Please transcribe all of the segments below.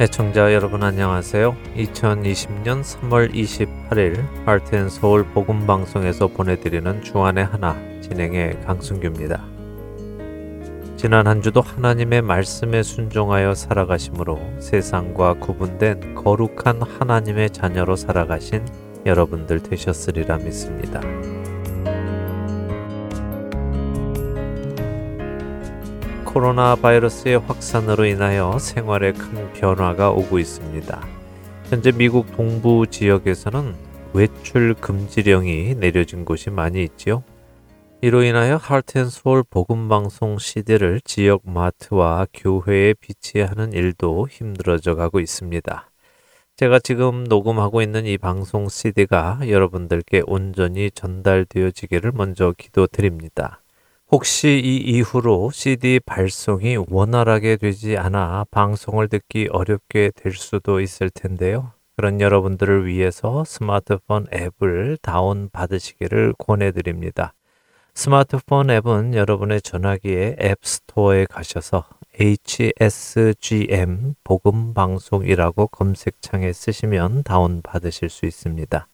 애청자 여러분 안녕하세요. 2020년 3월 28일 하트앤서울 복음 방송에서 보내드리는 주안의 하나 진행의 강승규입니다. 지난 한 주도 하나님의 말씀에 순종하여 살아가심으로 세상과 구분된 거룩한 하나님의 자녀로 살아가신 여러분들 되셨으리라 믿습니다. 코로나 바이러스의 확산으로 인하여 생활에 큰 변화가 오고 있습니다. 현재 미국 동부 지역에서는 외출 금지령이 내려진 곳이 많이 있지요. 이로 인하여 하트앤소울 복음방송 CD를 지역 마트와 교회에 비치하는 일도 힘들어져 가고 있습니다. 제가 지금 녹음하고 있는 이 방송 CD가 여러분들께 온전히 전달되어지기를 먼저 기도드립니다. 혹시 이 이후로 CD 발송이 원활하게 되지 않아 방송을 듣기 어렵게 될 수도 있을 텐데요. 그런 여러분들을 위해서 스마트폰 앱을 다운 받으시기를 권해드립니다. 스마트폰 앱은 여러분의 전화기에 앱 스토어에 가셔서 HSGM 복음 방송이라고 검색창에 쓰시면 다운 받으실 수 있습니다.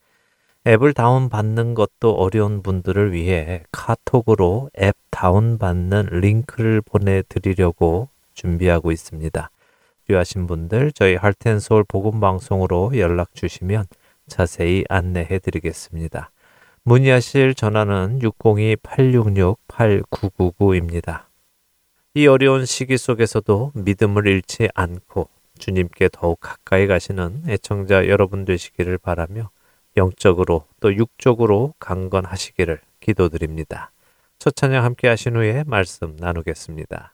앱을 다운받는 것도 어려운 분들을 위해 카톡으로 앱 다운받는 링크를 보내드리려고 준비하고 있습니다. 필요하신 분들 저희 할텐서울 복음방송으로 연락 주시면 자세히 안내해 드리겠습니다. 문의하실 전화는 602-866-8999입니다. 이 어려운 시기 속에서도 믿음을 잃지 않고 주님께 더욱 가까이 가시는 애청자 여러분 되시기를 바라며 영적으로 또 육적으로 강건하시기를 기도드립니다. 첫 찬양 함께 하신 후에 말씀 나누겠습니다.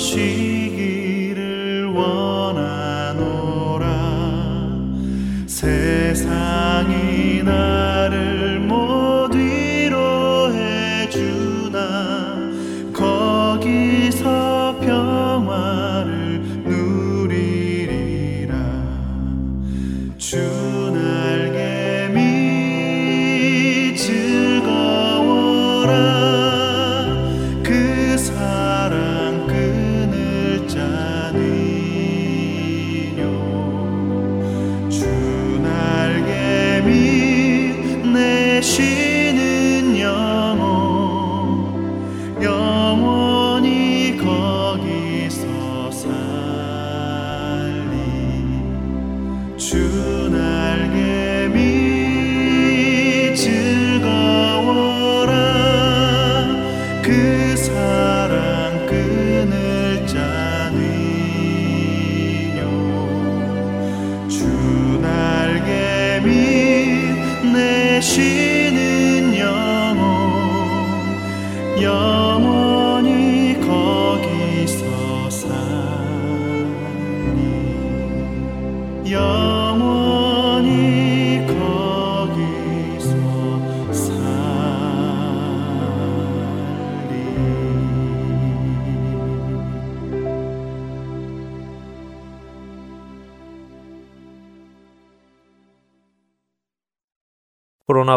去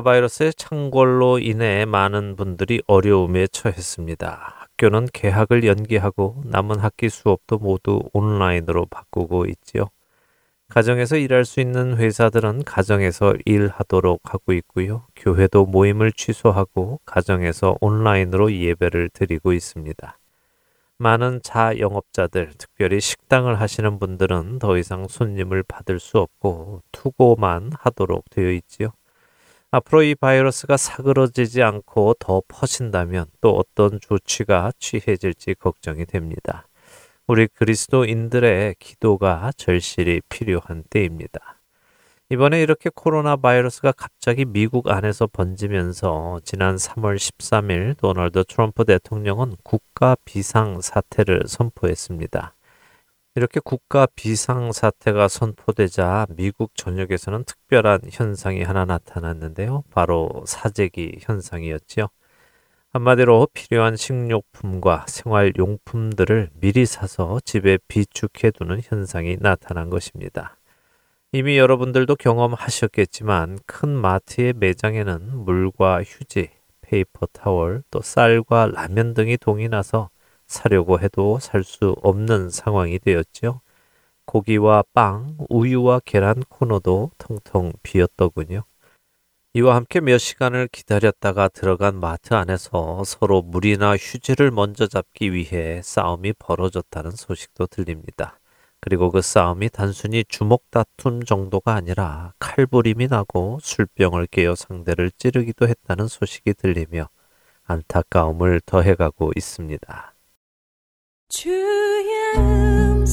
바이러스의 창궐로 인해 많은 분들이 어려움에 처했습니다. 학교는 개학을 연기하고 남은 학기 수업도 모두 온라인으로 바꾸고 있지요. 가정에서 일할 수 있는 회사들은 가정에서 일하도록 하고 있고요. 교회도 모임을 취소하고 가정에서 온라인으로 예배를 드리고 있습니다. 많은 자영업자들, 특별히 식당을 하시는 분들은 더 이상 손님을 받을 수 없고 투고만 하도록 되어 있지요. 앞으로 이 바이러스가 사그러지지 않고 더 퍼진다면 또 어떤 조치가 취해질지 걱정이 됩니다. 우리 그리스도인들의 기도가 절실히 필요한 때입니다. 이번에 이렇게 코로나 바이러스가 갑자기 미국 안에서 번지면서 지난 3월 13일 도널드 트럼프 대통령은 국가 비상 사태를 선포했습니다. 이렇게 국가 비상 사태가 선포되자 미국 전역에서는 특별한 현상이 하나 나타났는데요. 바로 사재기 현상이었지요. 한마디로 필요한 식료품과 생활용품들을 미리 사서 집에 비축해 두는 현상이 나타난 것입니다. 이미 여러분들도 경험하셨겠지만 큰 마트의 매장에는 물과 휴지, 페이퍼 타월, 또 쌀과 라면 등이 동이 나서 사려고 해도 살 수 없는 상황이 되었죠. 고기와 빵, 우유와 계란 코너도 텅텅 비었더군요. 이와 함께 몇 시간을 기다렸다가 들어간 마트 안에서 서로 물이나 휴지를 먼저 잡기 위해 싸움이 벌어졌다는 소식도 들립니다. 그리고 그 싸움이 단순히 주먹 다툼 정도가 아니라 칼부림이 나고 술병을 깨어 상대를 찌르기도 했다는 소식이 들리며 안타까움을 더해가고 있습니다. 주의 음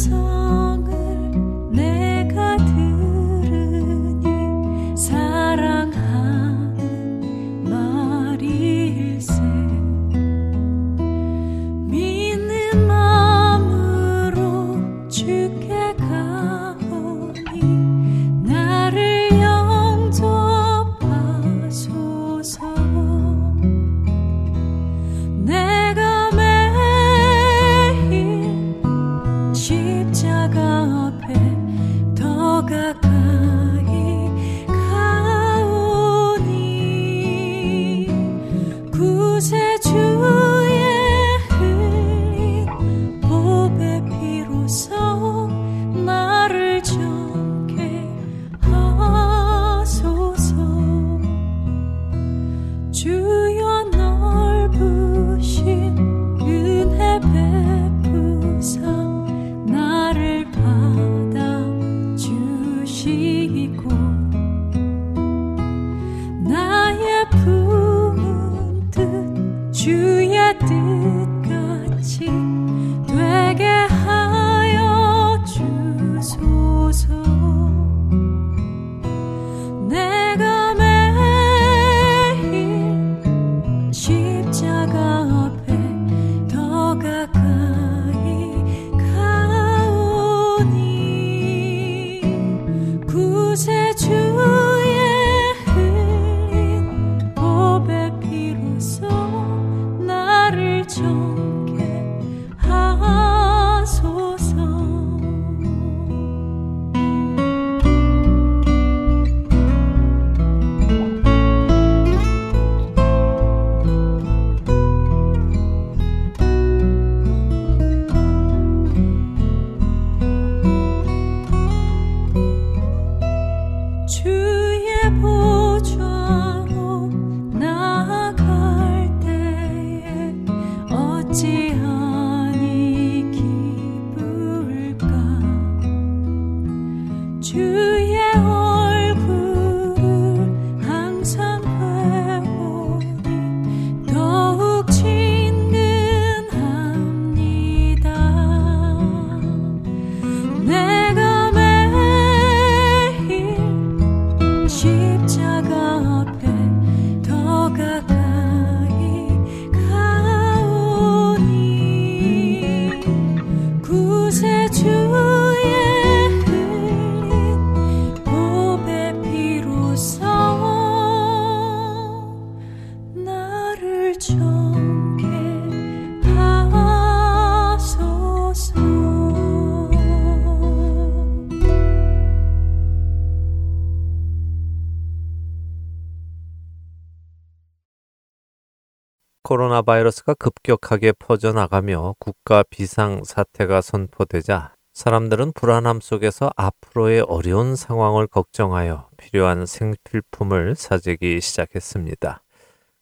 바이러스가 급격하게 퍼져나가며 국가 비상 사태가 선포되자 사람들은 불안함 속에서 앞으로의 어려운 상황을 걱정하여 필요한 생필품을 사재기 시작했습니다.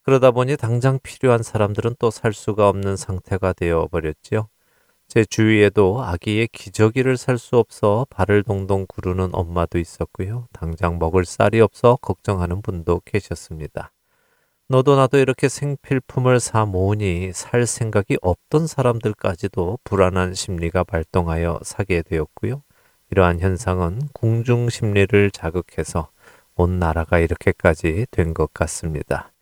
그러다 보니 당장 필요한 사람들은 또 살 수가 없는 상태가 되어 버렸지요. 제 주위에도 아기의 기저귀를 살 수 없어 발을 동동 구르는 엄마도 있었고요. 당장 먹을 쌀이 없어 걱정하는 분도 계셨습니다. 너도 나도 이렇게 생필품을 사 모으니 살 생각이 없던 사람들까지도 불안한 심리가 발동하여 사게 되었고요. 이러한 현상은 궁중 심리를 자극해서 온 나라가 이렇게까지 된 것 같습니다.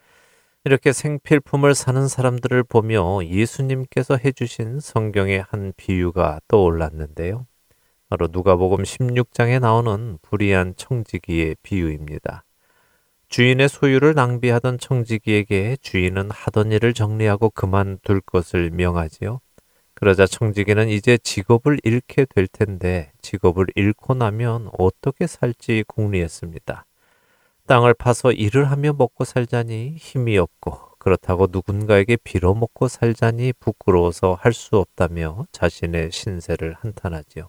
이렇게 생필품을 사는 사람들을 보며 예수님께서 해주신 성경의 한 비유가 떠올랐는데요. 바로 누가복음 16장에 나오는 불의한 청지기의 비유입니다. 주인의 소유를 낭비하던 청지기에게 주인은 하던 일을 정리하고 그만둘 것을 명하지요. 그러자 청지기는 이제 직업을 잃게 될 텐데 직업을 잃고 나면 어떻게 살지 궁리했습니다. 땅을 파서 일을 하며 먹고 살자니 힘이 없고 그렇다고 누군가에게 빌어먹고 살자니 부끄러워서 할 수 없다며 자신의 신세를 한탄하지요.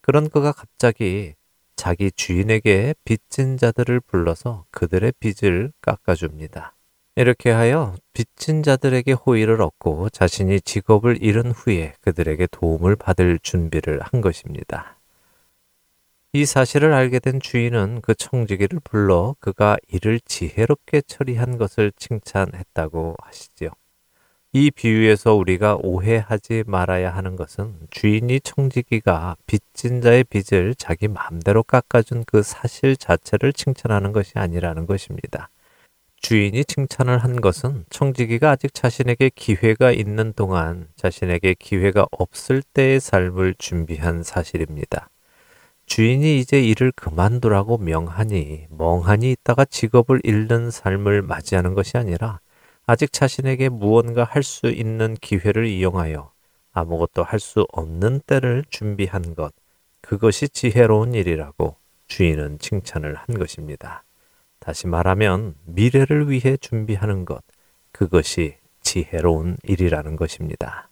그런 그가 갑자기 자기 주인에게 빚진 자들을 불러서 그들의 빚을 깎아줍니다. 이렇게 하여 빚진 자들에게 호의를 얻고 자신이 직업을 잃은 후에 그들에게 도움을 받을 준비를 한 것입니다. 이 사실을 알게 된 주인은 그 청지기를 불러 그가 일을 지혜롭게 처리한 것을 칭찬했다고 하시지요. 이 비유에서 우리가 오해하지 말아야 하는 것은 주인이 청지기가 빚진 자의 빚을 자기 마음대로 깎아준 그 사실 자체를 칭찬하는 것이 아니라는 것입니다. 주인이 칭찬을 한 것은 청지기가 아직 자신에게 기회가 있는 동안 자신에게 기회가 없을 때의 삶을 준비한 사실입니다. 주인이 이제 일을 그만두라고 명하니 멍하니 있다가 직업을 잃는 삶을 맞이하는 것이 아니라 아직 자신에게 무언가 할 수 있는 기회를 이용하여 아무것도 할 수 없는 때를 준비한 것, 그것이 지혜로운 일이라고 주인은 칭찬을 한 것입니다. 다시 말하면 미래를 위해 준비하는 것, 그것이 지혜로운 일이라는 것입니다.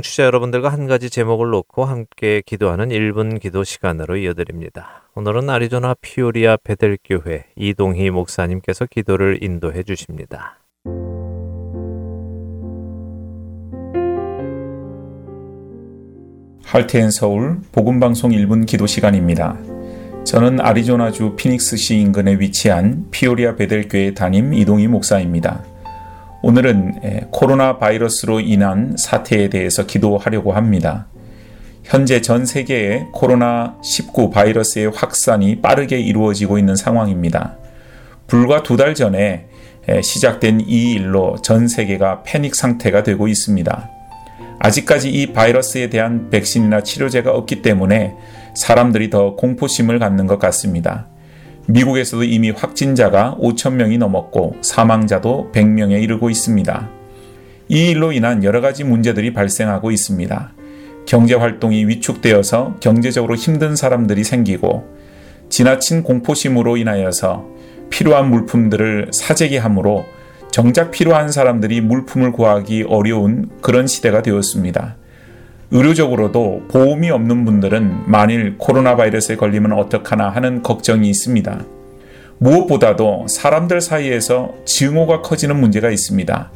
청취자 여러분들과 한 가지 제목을 놓고 함께 기도하는 1분 기도 시간으로 이어드립니다. 오늘은 아리조나 피오리아 베델교회 이동희 목사님께서 기도를 인도해 주십니다. 할테인 서울 복음방송 1분 기도 시간입니다. 저는 아리조나주 피닉스시 인근에 위치한 피오리아 베델교회 담임 이동희 목사입니다. 오늘은 코로나 바이러스로 인한 사태에 대해서 기도하려고 합니다. 현재 전 세계에 코로나 19 바이러스의 확산이 빠르게 이루어지고 있는 상황입니다. 불과 두 달 전에 시작된 이 일로 전 세계가 패닉 상태가 되고 있습니다. 아직까지 이 바이러스에 대한 백신이나 치료제가 없기 때문에 사람들이 더 공포심을 갖는 것 같습니다. 미국에서도 이미 확진자가 5천 명이 넘었고 사망자도 100명에 이르고 있습니다. 이 일로 인한 여러 가지 문제들이 발생하고 있습니다. 경제 활동이 위축되어서 경제적으로 힘든 사람들이 생기고 지나친 공포심으로 인하여서 필요한 물품들을 사재기 함으로 정작 필요한 사람들이 물품을 구하기 어려운 그런 시대가 되었습니다. 의료적으로도 보험이 없는 분들은 만일 코로나 바이러스에 걸리면 어떡하나 하는 걱정이 있습니다. 무엇보다도 사람들 사이에서 증오가 커지는 문제가 있습니다.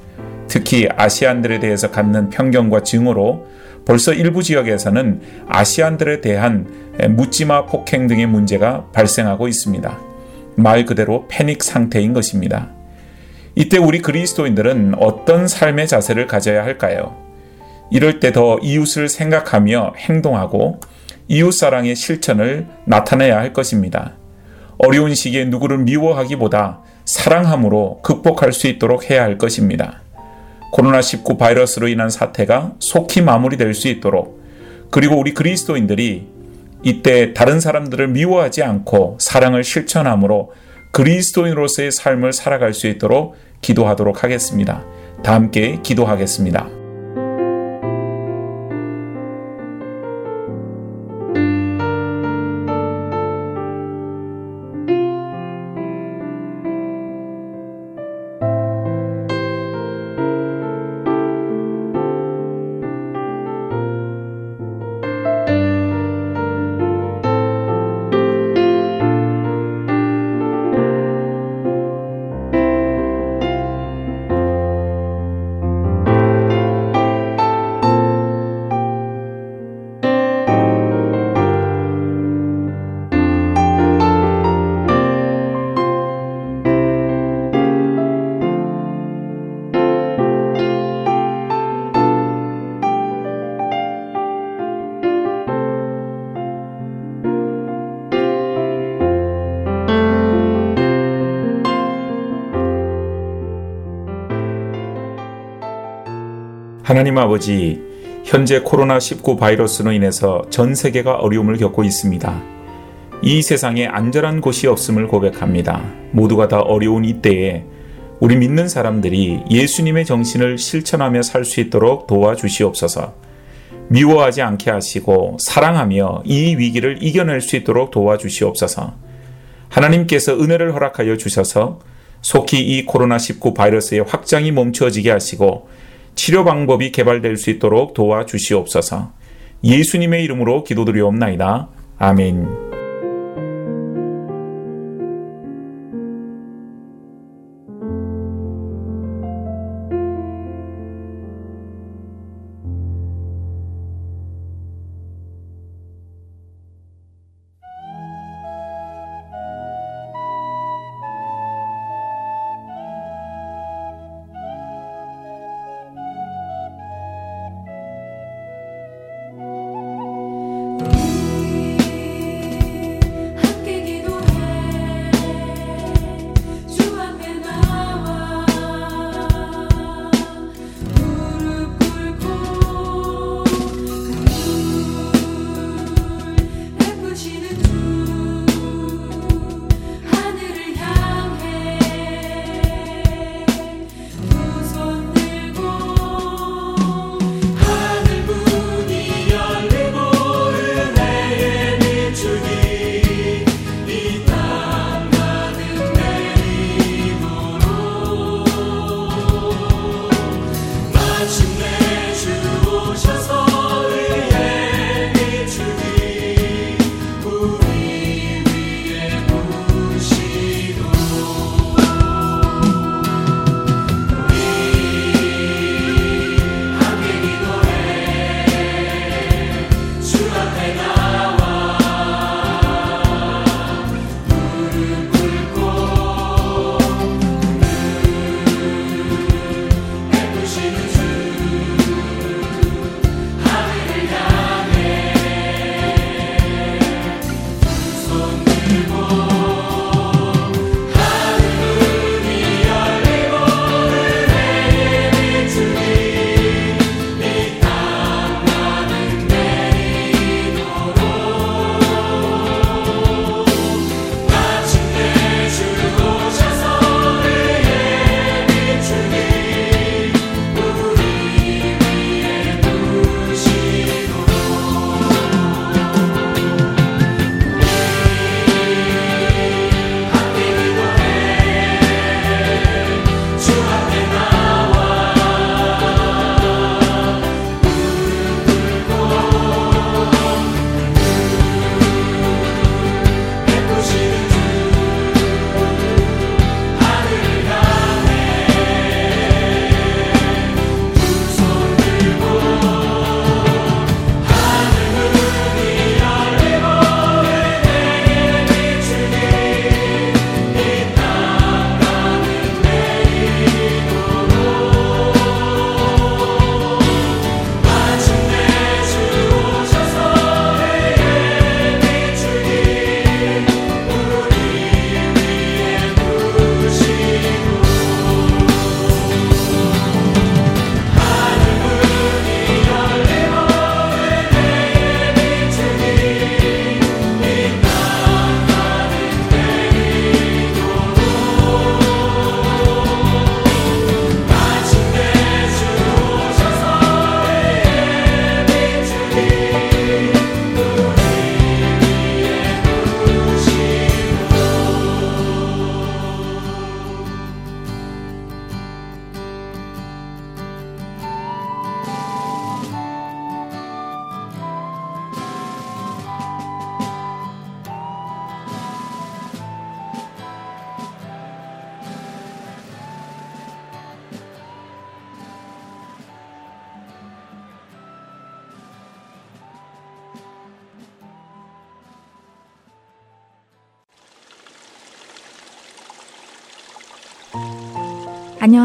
특히 아시안들에 대해서 갖는 편견과 증오로 벌써 일부 지역에서는 아시안들에 대한 묻지마 폭행 등의 문제가 발생하고 있습니다. 말 그대로 패닉 상태인 것입니다. 이때 우리 그리스도인들은 어떤 삶의 자세를 가져야 할까요? 이럴 때 더 이웃을 생각하며 행동하고 이웃사랑의 실천을 나타내야 할 것입니다. 어려운 시기에 누구를 미워하기보다 사랑함으로 극복할 수 있도록 해야 할 것입니다. 코로나19 바이러스로 인한 사태가 속히 마무리될 수 있도록 그리고 우리 그리스도인들이 이때 다른 사람들을 미워하지 않고 사랑을 실천함으로 그리스도인으로서의 삶을 살아갈 수 있도록 기도하도록 하겠습니다. 다 함께 기도하겠습니다. 하나님 아버지, 현재 코로나19 바이러스로 인해서 전 세계가 어려움을 겪고 있습니다. 이 세상에 안전한 곳이 없음을 고백합니다. 모두가 다 어려운 이때에 우리 믿는 사람들이 예수님의 정신을 실천하며 살 수 있도록 도와주시옵소서. 미워하지 않게 하시고 사랑하며 이 위기를 이겨낼 수 있도록 도와주시옵소서. 하나님께서 은혜를 허락하여 주셔서 속히 이 코로나19 바이러스의 확장이 멈추어지게 하시고 치료 방법이 개발될 수 있도록 도와주시옵소서. 예수님의 이름으로 기도드리옵나이다. 아멘.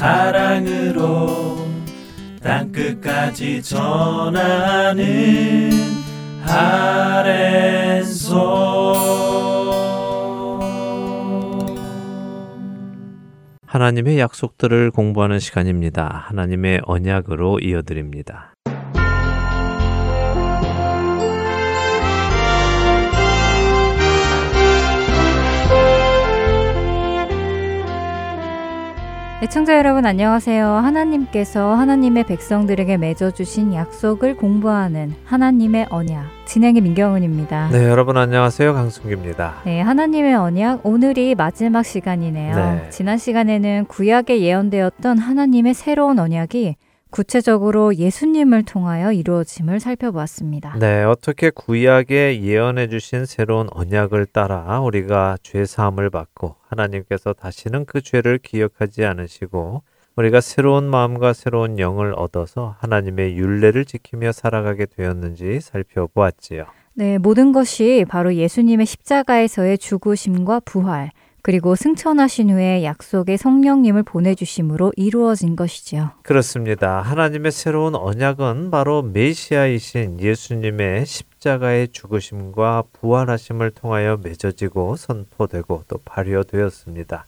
사랑으로 땅끝까지 전하는 아랜소 하나님의 약속들을 공부하는 시간입니다. 하나님의 언약으로 이어드립니다. 애청자 여러분 안녕하세요. 하나님께서 하나님의 백성들에게 맺어주신 약속을 공부하는 하나님의 언약 진행의 민경훈입니다. 네, 여러분 안녕하세요. 강승규입니다. 네, 하나님의 언약 오늘이 마지막 시간이네요. 네. 지난 시간에는 구약에 예언되었던 하나님의 새로운 언약이 구체적으로 예수님을 통하여 이루어짐을 살펴보았습니다. 네, 어떻게 구약에 예언해 주신 새로운 언약을 따라 우리가 죄 사함을 받고 하나님께서 다시는 그 죄를 기억하지 않으시고 우리가 새로운 마음과 새로운 영을 얻어서 하나님의 윤례를 지키며 살아가게 되었는지 살펴보았지요. 네, 모든 것이 바로 예수님의 십자가에서의 죽으심과 부활, 그리고 승천하신 후에 약속의 성령님을 보내주심으로 이루어진 것이지요. 그렇습니다. 하나님의 새로운 언약은 바로 메시아이신 예수님의 십자가의 죽으심과 부활하심을 통하여 맺어지고 선포되고 또 발효되었습니다.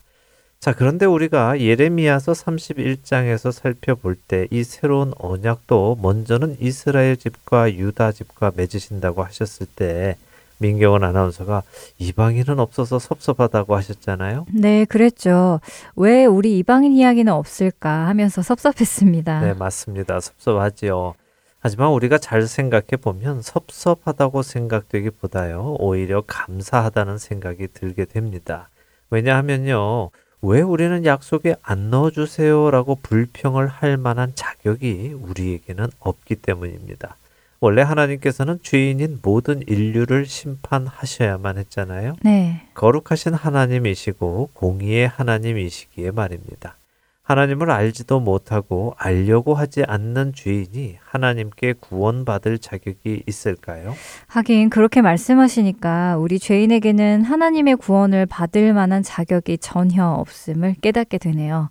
자, 그런데 우리가 예레미야서 31장에서 살펴볼 때 이 새로운 언약도 먼저는 이스라엘 집과 유다 집과 맺으신다고 하셨을 때 민경원 아나운서가 이방인은 없어서 섭섭하다고 하셨잖아요. 네, 그랬죠. 왜 우리 이방인 이야기는 없을까 하면서 섭섭했습니다. 네, 맞습니다. 섭섭하지요. 하지만 우리가 잘 생각해 보면 섭섭하다고 생각되기보다요, 오히려 감사하다는 생각이 들게 됩니다. 왜냐하면요, 왜 우리는 약속에 안 넣어주세요 라고 불평을 할 만한 자격이 우리에게는 없기 때문입니다. 원래 하나님께서는 죄인인 모든 인류를 심판하셔야만 했잖아요. 네. 거룩하신 하나님이시고 공의의 하나님이시기에 말입니다. 하나님을 알지도 못하고 알려고 하지 않는 죄인이 하나님께 구원받을 자격이 있을까요? 하긴 그렇게 말씀하시니까 우리 죄인에게는 하나님의 구원을 받을 만한 자격이 전혀 없음을 깨닫게 되네요.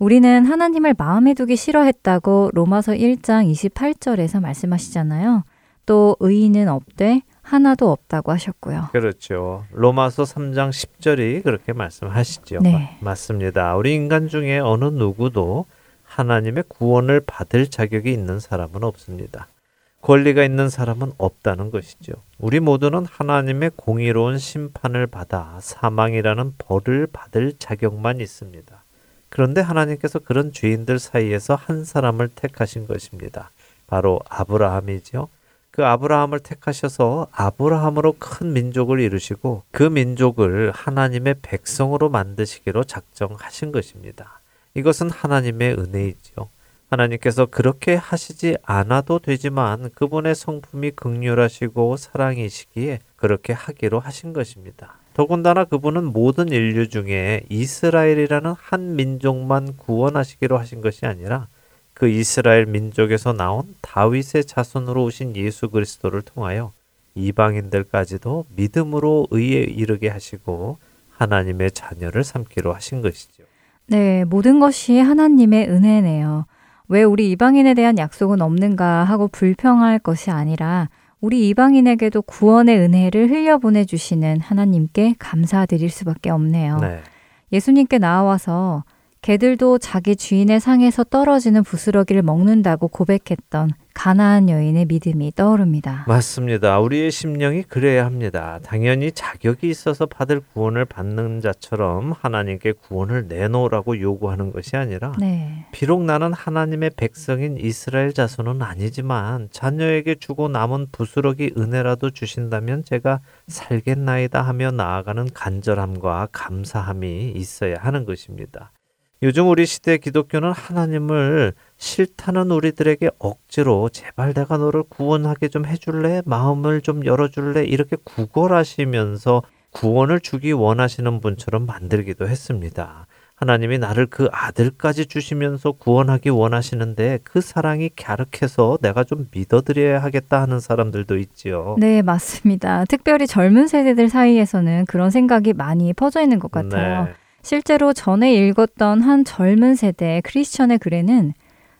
우리는 하나님을 마음에 두기 싫어했다고 로마서 1장 28절에서 말씀하시잖아요. 또 의인은 없되 하나도 없다고 하셨고요. 그렇죠. 로마서 3장 10절이 그렇게 말씀하시죠. 네. 맞습니다. 우리 인간 중에 어느 누구도 하나님의 구원을 받을 자격이 있는 사람은 없습니다. 권리가 있는 사람은 없다는 것이죠. 우리 모두는 하나님의 공의로운 심판을 받아 사망이라는 벌을 받을 자격만 있습니다. 그런데 하나님께서 그런 죄인들 사이에서 한 사람을 택하신 것입니다. 바로 아브라함이지요. 그 아브라함을 택하셔서 아브라함으로 큰 민족을 이루시고 그 민족을 하나님의 백성으로 만드시기로 작정하신 것입니다. 이것은 하나님의 은혜이지요. 하나님께서 그렇게 하시지 않아도 되지만 그분의 성품이 극률하시고 사랑이시기에 그렇게 하기로 하신 것입니다. 더군다나 그분은 모든 인류 중에 이스라엘이라는 한 민족만 구원하시기로 하신 것이 아니라 그 이스라엘 민족에서 나온 다윗의 자손으로 오신 예수 그리스도를 통하여 이방인들까지도 믿음으로 의에 이르게 하시고 하나님의 자녀를 삼기로 하신 것이죠. 네, 모든 것이 하나님의 은혜네요. 왜 우리 이방인에 대한 약속은 없는가 하고 불평할 것이 아니라 우리 이방인에게도 구원의 은혜를 흘려보내 주시는 하나님께 감사드릴 수밖에 없네요. 네. 예수님께 나와서 개들도 자기 주인의 상에서 떨어지는 부스러기를 먹는다고 고백했던 가나안 여인의 믿음이 떠오릅니다. 맞습니다. 우리의 심령이 그래야 합니다. 당연히 자격이 있어서 받을 구원을 받는 자처럼 하나님께 구원을 내놓으라고 요구하는 것이 아니라 네. 비록 나는 하나님의 백성인 이스라엘 자손은 아니지만 자녀에게 주고 남은 부스러기 은혜라도 주신다면 제가 살겠나이다 하며 나아가는 간절함과 감사함이 있어야 하는 것입니다. 요즘 우리 시대 기독교는 하나님을 싫다는 우리들에게 억지로 제발 내가 너를 구원하게 좀 해줄래? 마음을 좀 열어줄래? 이렇게 구걸하시면서 구원을 주기 원하시는 분처럼 만들기도 했습니다. 하나님이 나를 그 아들까지 주시면서 구원하기 원하시는데 그 사랑이 갸륵해서 내가 좀 믿어드려야 하겠다 하는 사람들도 있지요. 네, 맞습니다. 특별히 젊은 세대들 사이에서는 그런 생각이 많이 퍼져 있는 것 같아요. 네. 실제로 전에 읽었던 한 젊은 세대 크리스천의 글에는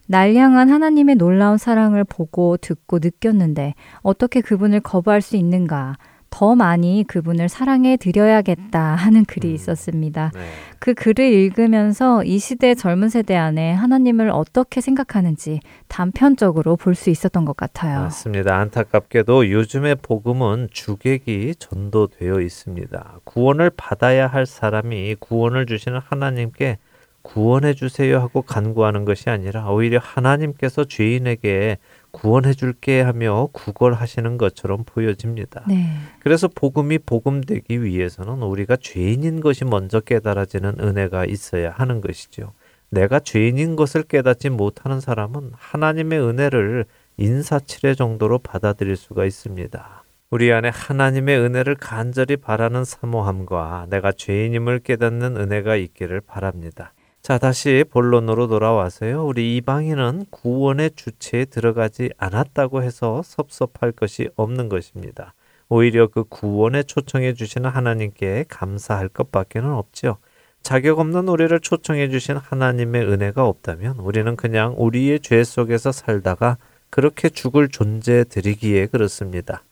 날 향한 하나님의 놀라운 사랑을 보고 듣고 느꼈는데 어떻게 그분을 거부할 수 있는가? 더 많이 그분을 사랑해 드려야겠다 하는 글이 음. 있었습니다. 네. 그 글을 읽으면서 이 시대 젊은 세대 안에 하나님을 어떻게 생각하는지 단편적으로 볼 수 있었던 것 같아요. 맞습니다. 안타깝게도 요즘의 복음은 주객이 전도되어 있습니다. 구원을 받아야 할 사람이 구원을 주시는 하나님께 구원해 주세요 하고 간구하는 것이 아니라 오히려 하나님께서 죄인에게 구원해 줄게 하며 구걸하시는 것처럼 보여집니다. 네. 그래서 복음이 복음되기 위해서는 우리가 죄인인 것이 먼저 깨달아지는 은혜가 있어야 하는 것이죠. 내가 죄인인 것을 깨닫지 못하는 사람은 하나님의 은혜를 인사치레 정도로 받아들일 수가 있습니다. 우리 안에 하나님의 은혜를 간절히 바라는 사모함과 내가 죄인임을 깨닫는 은혜가 있기를 바랍니다. 자, 다시 본론으로 돌아와서요. 우리 이방인은 구원의 주체에 들어가지 않았다고 해서 섭섭할 것이 없는 것입니다. 오히려 그 구원에 초청해 주시는 하나님께 감사할 것밖에는 없죠. 자격 없는 우리를 초청해 주신 하나님의 은혜가 없다면 우리는 그냥 우리의 죄 속에서 살다가 그렇게 죽을 존재들이기에 그렇습니다.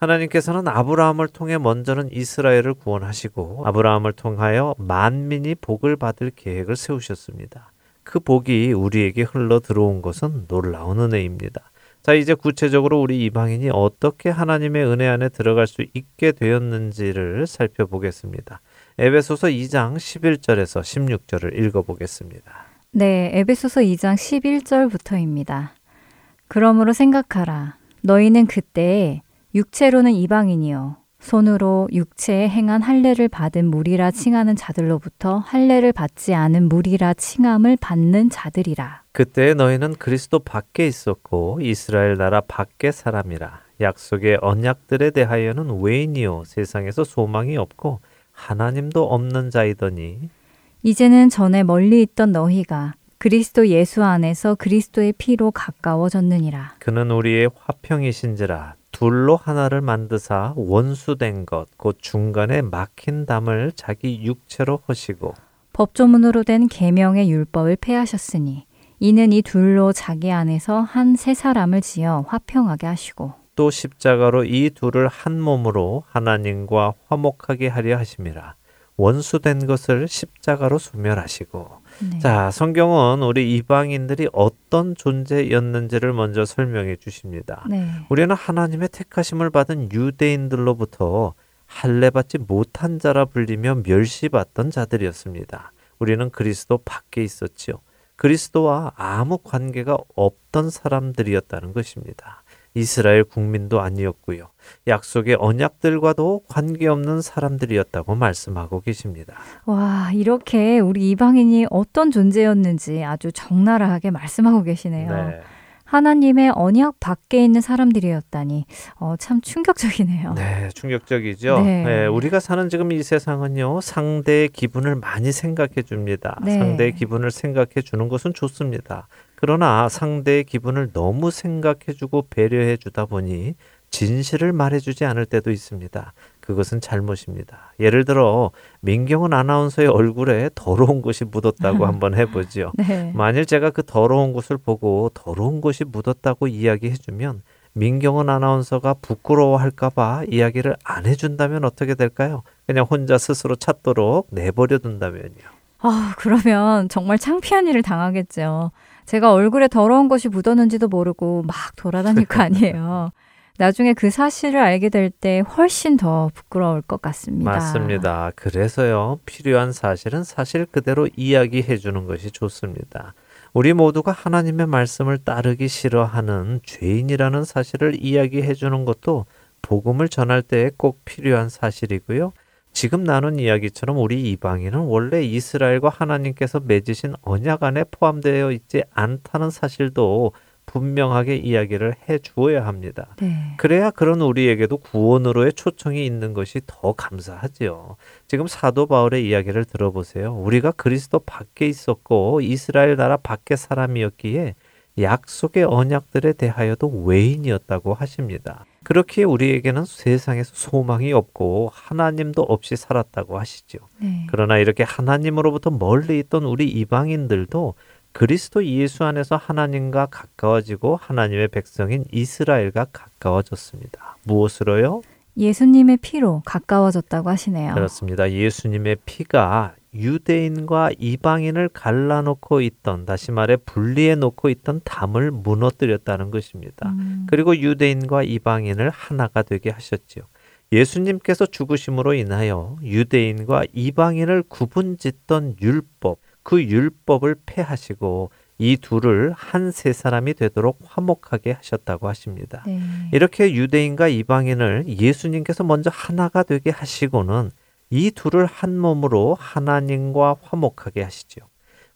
하나님께서는 아브라함을 통해 먼저는 이스라엘을 구원하시고 아브라함을 통하여 만민이 복을 받을 계획을 세우셨습니다. 그 복이 우리에게 흘러 들어온 것은 놀라운 은혜입니다. 자, 이제 구체적으로 우리 이방인이 어떻게 하나님의 은혜 안에 들어갈 수 있게 되었는지를 살펴보겠습니다. 에베소서 2장 11절에서 16절을 읽어보겠습니다. 네, 에베소서 2장 11절부터입니다. 그러므로 생각하라. 너희는 그때 육체로는 이방인이요. 손으로 육체에 행한 할례를 받은 무리라 칭하는 자들로부터 할례를 받지 않은 무리라 칭함을 받는 자들이라. 그때 너희는 그리스도 밖에 있었고 이스라엘 나라 밖의 사람이라. 약속의 언약들에 대하여는 외인이요 세상에서 소망이 없고 하나님도 없는 자이더니 이제는 전에 멀리 있던 너희가 그리스도 예수 안에서 그리스도의 피로 가까워졌느니라. 그는 우리의 화평이신지라 둘로 하나를 만드사 원수된 것곧 중간에 막힌 담을 자기 육체로 허시고 법조문으로 된 계명의 율법을 폐하셨으니 이는 이 둘로 자기 안에서 한 세 사람을 지어 화평하게 하시고 또 십자가로 이 둘을 한 몸으로 하나님과 화목하게 하려 하심이라. 원수된 것을 십자가로 소멸하시고 네. 자, 성경은 우리 이방인들이 어떤 존재였는지를 먼저 설명해 주십니다. 네. 우리는 하나님의 택하심을 받은 유대인들로부터 할례받지 못한 자라 불리며 멸시받던 자들이었습니다. 우리는 그리스도 밖에 있었지요. 그리스도와 아무 관계가 없던 사람들이었다는 것입니다. 이스라엘 국민도 아니었고요. 약속의 언약들과도 관계없는 사람들이었다고 말씀하고 계십니다. 와, 이렇게 우리 이방인이 어떤 존재였는지 아주 적나라하게 말씀하고 계시네요. 네. 하나님의 언약 밖에 있는 사람들이었다니 어, 참 충격적이네요. 네, 충격적이죠. 네. 네, 우리가 사는 지금 이 세상은요, 상대의 기분을 많이 생각해 줍니다. 네. 상대의 기분을 생각해 주는 것은 좋습니다. 그러나 상대의 기분을 너무 생각해 주고 배려해 주다 보니 진실을 말해주지 않을 때도 있습니다. 그것은 잘못입니다. 예를 들어 민경은 아나운서의 얼굴에 더러운 것이 묻었다고 한번 해보죠. 네. 만일 제가 그 더러운 것을 보고 더러운 것이 묻었다고 이야기해주면 민경은 아나운서가 부끄러워할까봐 이야기를 안 해준다면 어떻게 될까요? 그냥 혼자 스스로 찾도록 내버려 둔다면요. 아, 그러면 정말 창피한 일을 당하겠죠. 제가 얼굴에 더러운 것이 묻었는지도 모르고 막 돌아다닐 거 아니에요. 나중에 그 사실을 알게 될 때 훨씬 더 부끄러울 것 같습니다. 맞습니다. 그래서요, 필요한 사실은 사실 그대로 이야기해 주는 것이 좋습니다. 우리 모두가 하나님의 말씀을 따르기 싫어하는 죄인이라는 사실을 이야기해 주는 것도 복음을 전할 때꼭 필요한 사실이고요. 지금 나눈 이야기처럼 우리 이방인은 원래 이스라엘과 하나님께서 맺으신 언약 안에 포함되어 있지 않다는 사실도 분명하게 이야기를 해 주어야 합니다. 네. 그래야 그런 우리에게도 구원으로의 초청이 있는 것이 더 감사하지요. 지금 사도 바울의 이야기를 들어보세요. 우리가 그리스도 밖에 있었고 이스라엘 나라 밖의 사람이었기에 약속의 언약들에 대하여도 외인이었다고 하십니다. 그렇기에 우리에게는 세상에서 소망이 없고 하나님도 없이 살았다고 하시죠. 네. 그러나 이렇게 하나님으로부터 멀리 있던 우리 이방인들도 그리스도 예수 안에서 하나님과 가까워지고 하나님의 백성인 이스라엘과 가까워졌습니다. 무엇으로요? 예수님의 피로 가까워졌다고 하시네요. 그렇습니다. 예수님의 피가 유대인과 이방인을 갈라놓고 있던, 다시 말해 분리해 놓고 있던 담을 무너뜨렸다는 것입니다. 음, 그리고 유대인과 이방인을 하나가 되게 하셨지요. 예수님께서 죽으심으로 인하여 유대인과 이방인을 구분짓던 율법, 그 율법을 폐하시고 이 둘을 한 세 사람이 되도록 화목하게 하셨다고 하십니다. 네. 이렇게 유대인과 이방인을 예수님께서 먼저 하나가 되게 하시고는 이 둘을 한 몸으로 하나님과 화목하게 하시죠.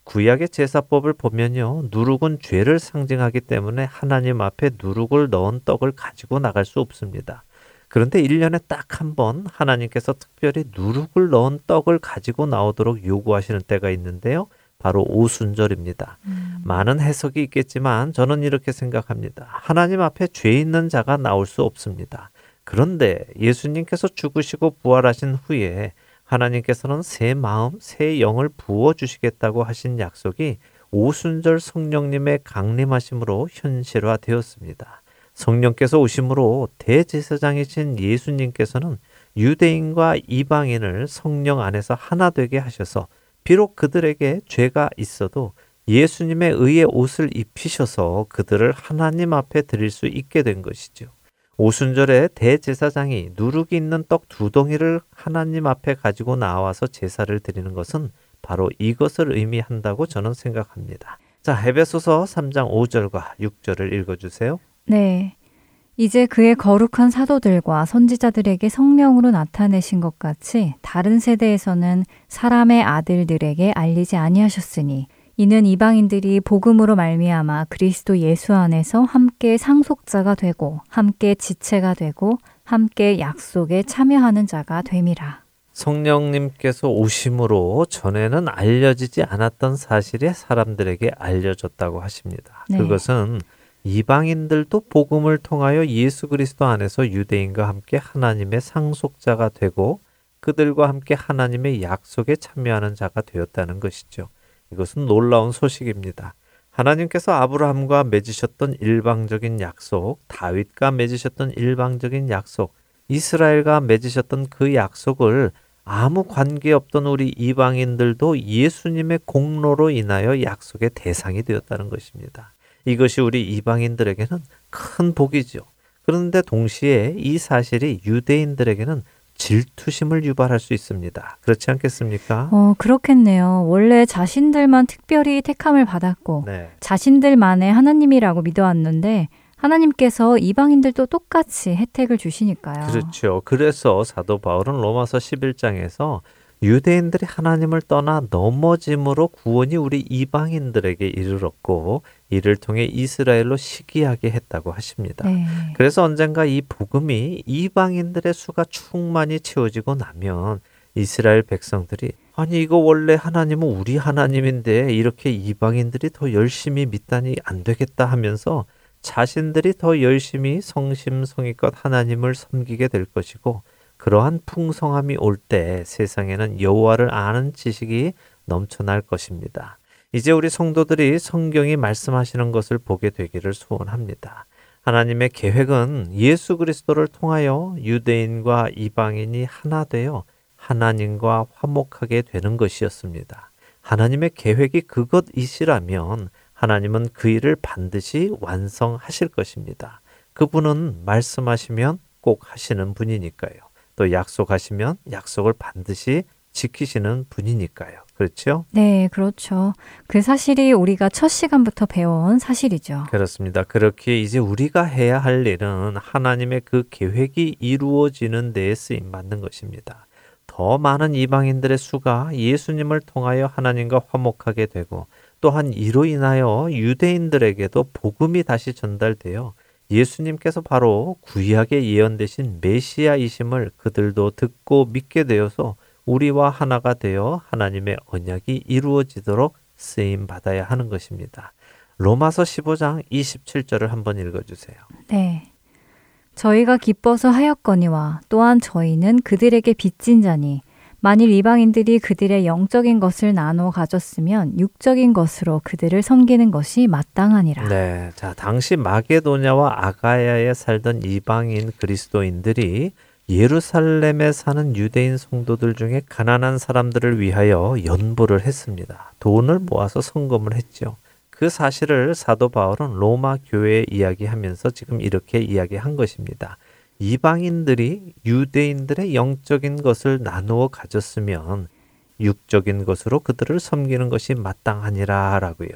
구약의 제사법을 보면요. 누룩은 죄를 상징하기 때문에 하나님 앞에 누룩을 넣은 떡을 가지고 나갈 수 없습니다. 그런데 1년에 딱 한 번 하나님께서 특별히 누룩을 넣은 떡을 가지고 나오도록 요구하시는 때가 있는데요. 바로 오순절입니다. 음, 많은 해석이 있겠지만 저는 이렇게 생각합니다. 하나님 앞에 죄 있는 자가 나올 수 없습니다. 그런데 예수님께서 죽으시고 부활하신 후에 하나님께서는 새 마음, 새 영을 부어 주시겠다고 하신 약속이 오순절 성령님의 강림하심으로 현실화되었습니다. 성령께서 오심으로 대제사장이신 예수님께서는 유대인과 이방인을 성령 안에서 하나 되게 하셔서 비록 그들에게 죄가 있어도 예수님의 의의 옷을 입히셔서 그들을 하나님 앞에 드릴 수 있게 된 것이죠. 오순절에 대제사장이 누룩이 있는 떡 두 덩이를 하나님 앞에 가지고 나와서 제사를 드리는 것은 바로 이것을 의미한다고 저는 생각합니다. 자, 헤베소서 3장 5절과 6절을 읽어 주세요. 네. 이제 그의 거룩한 사도들과 선지자들에게 성령으로 나타내신 것 같이 다른 세대에서는 사람의 아들들에게 알리지 아니하셨으니 이는 이방인들이 복음으로 말미암아 그리스도 예수 안에서 함께 상속자가 되고 함께 지체가 되고 함께 약속에 참여하는 자가 됨이라. 성령님께서 오심으로 전에는 알려지지 않았던 사실이 사람들에게 알려졌다고 하십니다. 네. 그것은 이방인들도 복음을 통하여 예수 그리스도 안에서 유대인과 함께 하나님의 상속자가 되고 그들과 함께 하나님의 약속에 참여하는 자가 되었다는 것이죠. 이것은 놀라운 소식입니다. 하나님께서 아브라함과 맺으셨던 일방적인 약속, 다윗과 맺으셨던 일방적인 약속, 이스라엘과 맺으셨던 그 약속을 아무 관계없던 우리 이방인들도 예수님의 공로로 인하여 약속의 대상이 되었다는 것입니다. 이것이 우리 이방인들에게는 큰 복이죠. 그런데 동시에 이 사실이 유대인들에게는 질투심을 유발할 수 있습니다. 그렇지 않겠습니까? 어, 그렇겠네요. 원래 자신들만 특별히 택함을 받았고 네. 자신들만의 하나님이라고 믿어왔는데 하나님께서 이방인들도 똑같이 혜택을 주시니까요. 그렇죠. 그래서 사도 바울은 로마서 11장에서 유대인들이 하나님을 떠나 넘어짐으로 구원이 우리 이방인들에게 이르렀고 이를 통해 이스라엘로 시기하게 했다고 하십니다. 네. 그래서 언젠가 이 복음이 이방인들의 수가 충만히 채워지고 나면 이스라엘 백성들이 아니 이거 원래 하나님은 우리 하나님인데 이렇게 이방인들이 더 열심히 믿다니 안 되겠다 하면서 자신들이 더 열심히 성심성의껏 하나님을 섬기게 될 것이고 그러한 풍성함이 올 때 세상에는 여호와를 아는 지식이 넘쳐날 것입니다. 이제 우리 성도들이 성경이 말씀하시는 것을 보게 되기를 소원합니다. 하나님의 계획은 예수 그리스도를 통하여 유대인과 이방인이 하나 되어 하나님과 화목하게 되는 것이었습니다. 하나님의 계획이 그것이시라면 하나님은 그 일을 반드시 완성하실 것입니다. 그분은 말씀하시면 꼭 하시는 분이니까요. 또 약속하시면 약속을 반드시 지키시는 분이니까요. 그렇죠? 네, 그렇죠. 그 사실이 우리가 첫 시간부터 배워온 사실이죠. 그렇습니다. 그렇게 이제 우리가 해야 할 일은 하나님의 그 계획이 이루어지는 데에 쓰임 받는 것입니다. 더 많은 이방인들의 수가 예수님을 통하여 하나님과 화목하게 되고 또한 이로 인하여 유대인들에게도 복음이 다시 전달되어 예수님께서 바로 구약에 예언되신 메시아이심을 그들도 듣고 믿게 되어서 우리와 하나가 되어 하나님의 언약이 이루어지도록 쓰임 받아야 하는 것입니다. 로마서 15장 27절을 한번 읽어 주세요. 네. 저희가 기뻐서 하였거니와 또한 저희는 그들에게 빚진 자니 만일 이방인들이 그들의 영적인 것을 나눠 가졌으면 육적인 것으로 그들을 섬기는 것이 마땅하니라. 네. 자, 당시 마게도냐와 아가야에 살던 이방인 그리스도인들이 예루살렘에 사는 유대인 성도들 중에 가난한 사람들을 위하여 연보를 했습니다. 돈을 모아서 성금을 했죠. 그 사실을 사도 바울은 로마 교회에 이야기하면서 지금 이렇게 이야기한 것입니다. 이방인들이 유대인들의 영적인 것을 나누어 가졌으면 육적인 것으로 그들을 섬기는 것이 마땅하니라 라고요.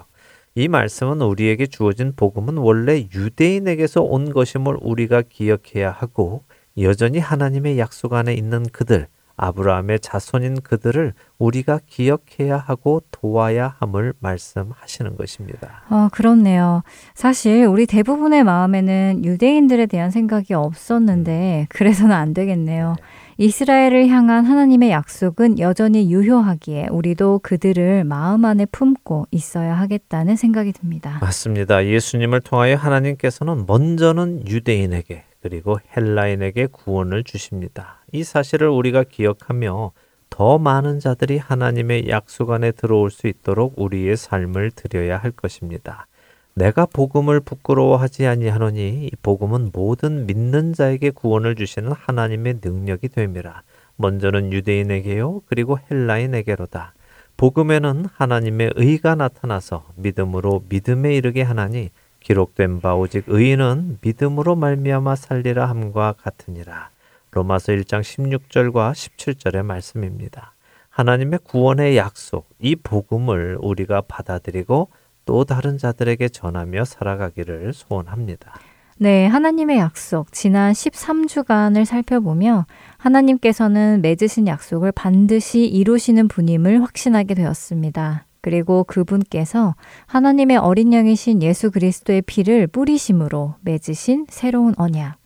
이 말씀은 우리에게 주어진 복음은 원래 유대인에게서 온 것임을 우리가 기억해야 하고 여전히 하나님의 약속 안에 있는 그들, 아브라함의 자손인 그들을 우리가 기억해야 하고 도와야 함을 말씀하시는 것입니다. 아, 그렇네요. 사실 우리 대부분의 마음에는 유대인들에 대한 생각이 없었는데 그래서는 안 되겠네요. 이스라엘을 향한 하나님의 약속은 여전히 유효하기에 우리도 그들을 마음 안에 품고 있어야 하겠다는 생각이 듭니다. 맞습니다. 예수님을 통하여 하나님께서는 먼저는 유대인에게 그리고 헬라인에게 구원을 주십니다. 이 사실을 우리가 기억하며 더 많은 자들이 하나님의 약속 안에 들어올 수 있도록 우리의 삶을 드려야 할 것입니다. 내가 복음을 부끄러워하지 아니하노니 이 복음은 모든 믿는 자에게 구원을 주시는 하나님의 능력이 됨이라. 먼저는 유대인에게요, 그리고 헬라인에게로다. 복음에는 하나님의 의가 나타나서 믿음으로 믿음에 이르게 하나니 기록된 바 오직 의인은 믿음으로 말미암아 살리라 함과 같으니라. 로마서 1장 16절과 17절의 말씀입니다. 하나님의 구원의 약속, 이 복음을 우리가 받아들이고 또 다른 자들에게 전하며 살아가기를 소원합니다. 네, 하나님의 약속, 지난 13주간을 살펴보며 하나님께서는 맺으신 약속을 반드시 이루시는 분임을 확신하게 되었습니다. 그리고 그분께서 하나님의 어린 양이신 예수 그리스도의 피를 뿌리심으로 맺으신 새로운 언약.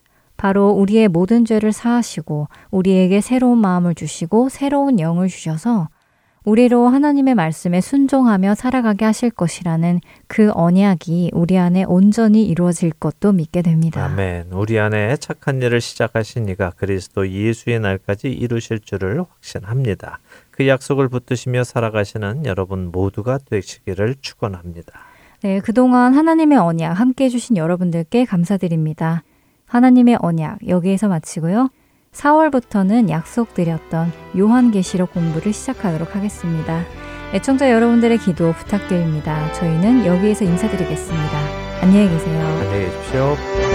바로 우리의 모든 죄를 사하시고 우리에게 새로운 마음을 주시고 새로운 영을 주셔서 우리로 하나님의 말씀에 순종하며 살아가게 하실 것이라는 그 언약이 우리 안에 온전히 이루어질 것도 믿게 됩니다. 아멘. 우리 안에 착한 일을 시작하신 이가 그리스도 예수의 날까지 이루실 줄을 확신합니다. 그 약속을 붙드시며 살아가시는 여러분 모두가 되시기를 축원합니다. 네, 그동안 하나님의 언약 함께 해주신 여러분들께 감사드립니다. 하나님의 언약 여기에서 마치고요. 4월부터는 약속드렸던 요한계시록 공부를 시작하도록 하겠습니다. 애청자 여러분들의 기도 부탁드립니다. 저희는 여기에서 인사드리겠습니다. 안녕히 계세요. 안녕히 계십시오.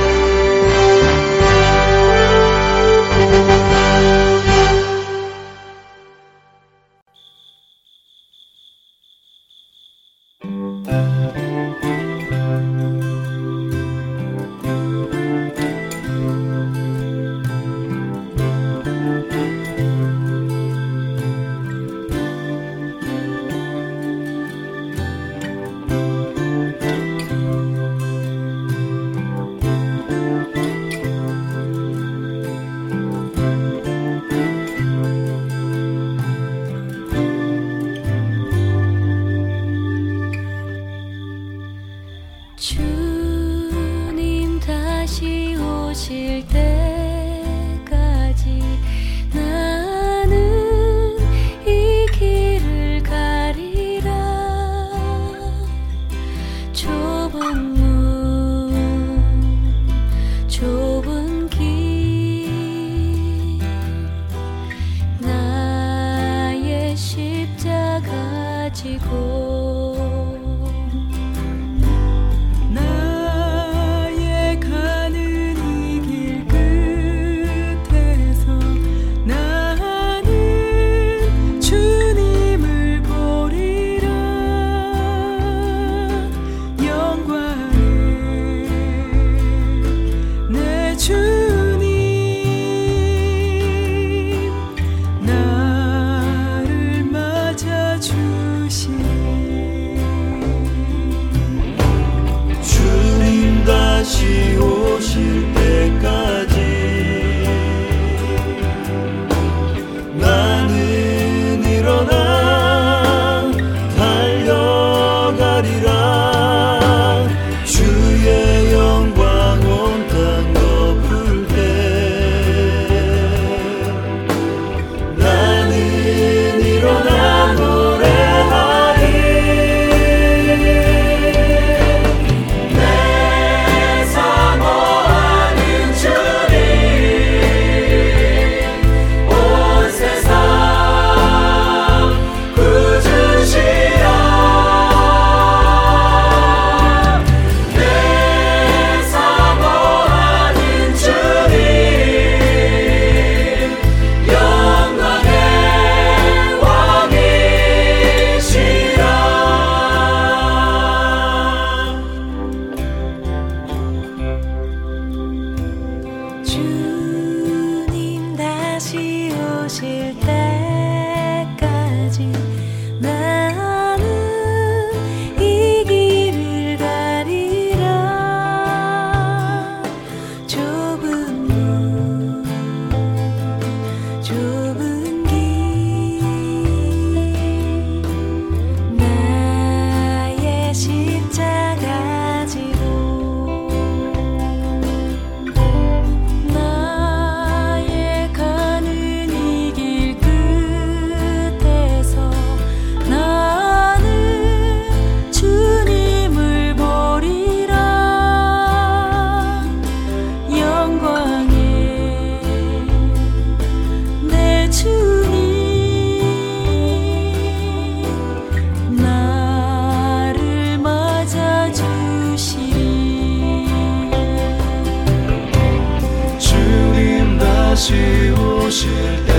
虚无是的。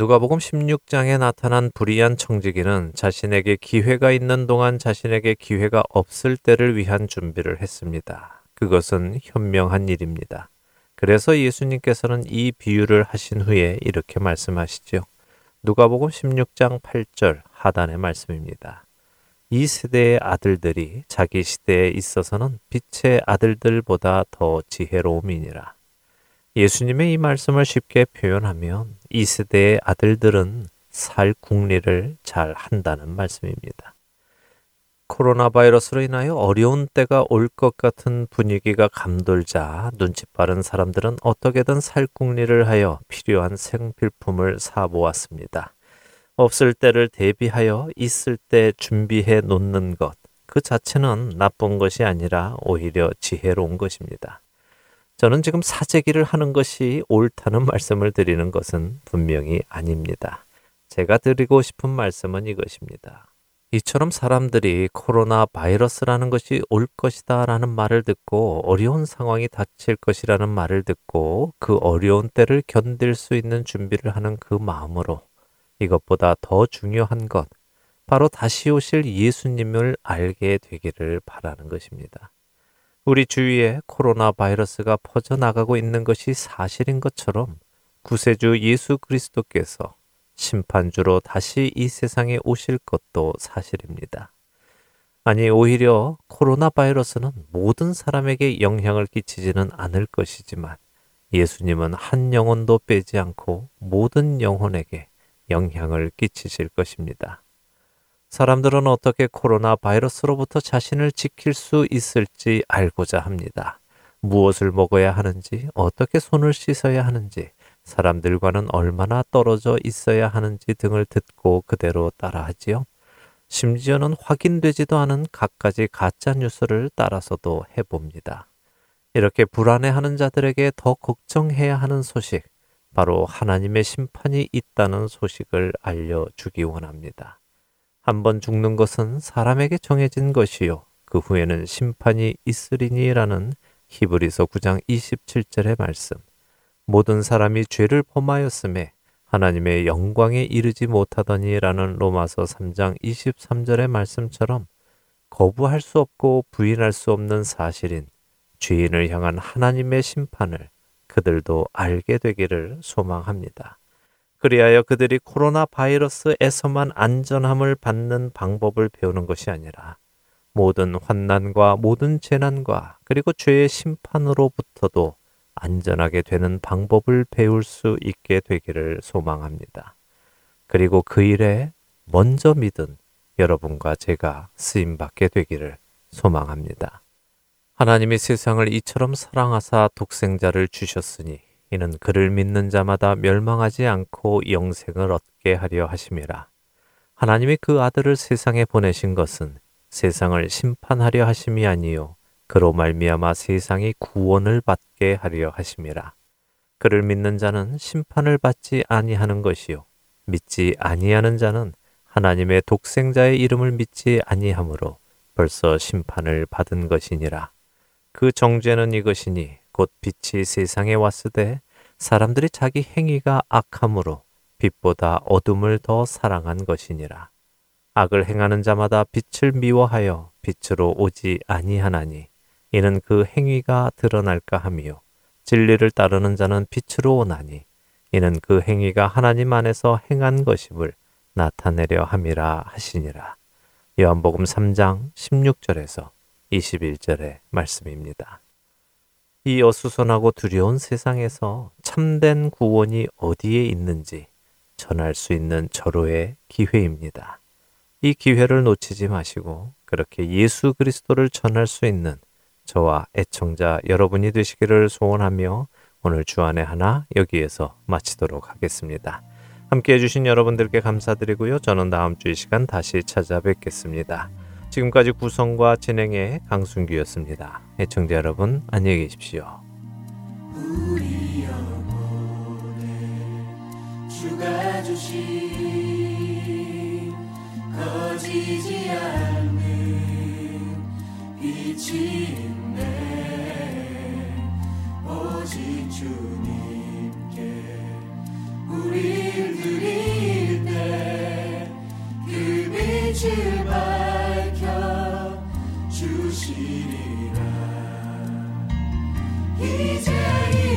누가복음 16장에 나타난 불의한 청지기는 자신에게 기회가 있는 동안 자신에게 기회가 없을 때를 위한 준비를 했습니다. 그것은 현명한 일입니다. 그래서 예수님께서는 이 비유를 하신 후에 이렇게 말씀하시죠. 누가복음 16장 8절 하단의 말씀입니다. 이 세대의 아들들이 자기 시대에 있어서는 빛의 아들들보다 더 지혜로움이니라. 예수님의 이 말씀을 쉽게 표현하면 이 세대의 아들들은 살 국리를 잘 한다는 말씀입니다. 코로나 바이러스로 인하여 어려운 때가 올 것 같은 분위기가 감돌자 눈치 빠른 사람들은 어떻게든 살 국리를 하여 필요한 생필품을 사보았습니다. 없을 때를 대비하여 있을 때 준비해 놓는 것, 그 자체는 나쁜 것이 아니라 오히려 지혜로운 것입니다. 저는 지금 사재기를 하는 것이 옳다는 말씀을 드리는 것은 분명히 아닙니다. 제가 드리고 싶은 말씀은 이것입니다. 이처럼 사람들이 코로나 바이러스라는 것이 올 것이다 라는 말을 듣고 어려운 상황이 닥칠 것이라는 말을 듣고 그 어려운 때를 견딜 수 있는 준비를 하는 그 마음으로 이것보다 더 중요한 것, 바로 다시 오실 예수님을 알게 되기를 바라는 것입니다. 우리 주위에 코로나 바이러스가 퍼져나가고 있는 것이 사실인 것처럼 구세주 예수 그리스도께서 심판주로 다시 이 세상에 오실 것도 사실입니다. 아니, 오히려 코로나 바이러스는 모든 사람에게 영향을 끼치지는 않을 것이지만 예수님은 한 영혼도 빼지 않고 모든 영혼에게 영향을 끼치실 것입니다. 사람들은 어떻게 코로나 바이러스로부터 자신을 지킬 수 있을지 알고자 합니다. 무엇을 먹어야 하는지, 어떻게 손을 씻어야 하는지, 사람들과는 얼마나 떨어져 있어야 하는지 등을 듣고 그대로 따라하지요. 심지어는 확인되지도 않은 갖가지 가짜 뉴스를 따라서도 해봅니다. 이렇게 불안해하는 자들에게 더 걱정해야 하는 소식, 바로 하나님의 심판이 있다는 소식을 알려주기 원합니다. 한번 죽는 것은 사람에게 정해진 것이요. 그 후에는 심판이 있으리니라는 히브리서 9장 27절의 말씀. 모든 사람이 죄를 범하였음에 하나님의 영광에 이르지 못하더니라는 로마서 3장 23절의 말씀처럼 거부할 수 없고 부인할 수 없는 사실인 죄인을 향한 하나님의 심판을 그들도 알게 되기를 소망합니다. 그리하여 그들이 코로나 바이러스에서만 안전함을 받는 방법을 배우는 것이 아니라 모든 환난과 모든 재난과 그리고 죄의 심판으로부터도 안전하게 되는 방법을 배울 수 있게 되기를 소망합니다. 그리고 그 일에 먼저 믿은 여러분과 제가 쓰임 받게 되기를 소망합니다. 하나님이 세상을 이처럼 사랑하사 독생자를 주셨으니 이는 그를 믿는 자마다 멸망하지 않고 영생을 얻게 하려 하심이라. 하나님이 그 아들을 세상에 보내신 것은 세상을 심판하려 하심이 아니요 그로 말미암아 세상이 구원을 받게 하려 하심이라. 그를 믿는 자는 심판을 받지 아니하는 것이요 믿지 아니하는 자는 하나님의 독생자의 이름을 믿지 아니하므로 벌써 심판을 받은 것이니라. 그 정죄는 이것이니 곧 빛이 세상에 왔으되 사람들이 자기 행위가 악함으로 빛보다 어둠을 더 사랑한 것이니라. 악을 행하는 자마다 빛을 미워하여 빛으로 오지 아니하나니 이는 그 행위가 드러날까 하미요 진리를 따르는 자는 빛으로 오나니 이는 그 행위가 하나님 안에서 행한 것임을 나타내려 함이라 하시니라. 요한복음 3장 16절에서 21절의 말씀입니다. 이 어수선하고 두려운 세상에서 참된 구원이 어디에 있는지 전할 수 있는 절호의 기회입니다. 이 기회를 놓치지 마시고 그렇게 예수 그리스도를 전할 수 있는 저와 애청자 여러분이 되시기를 소원하며 오늘 주안의 하나 여기에서 마치도록 하겠습니다. 함께 해주신 여러분들께 감사드리고요. 저는 다음 주 이 시간 다시 찾아뵙겠습니다. 지금까지 구성과 진행의 강순규였습니다. 애청자 여러분 안녕히 계십시오. 주가 주신 거지지 않는 빛이 있네 오직 주님께 우릴 드릴 때 그 빛을 받 이제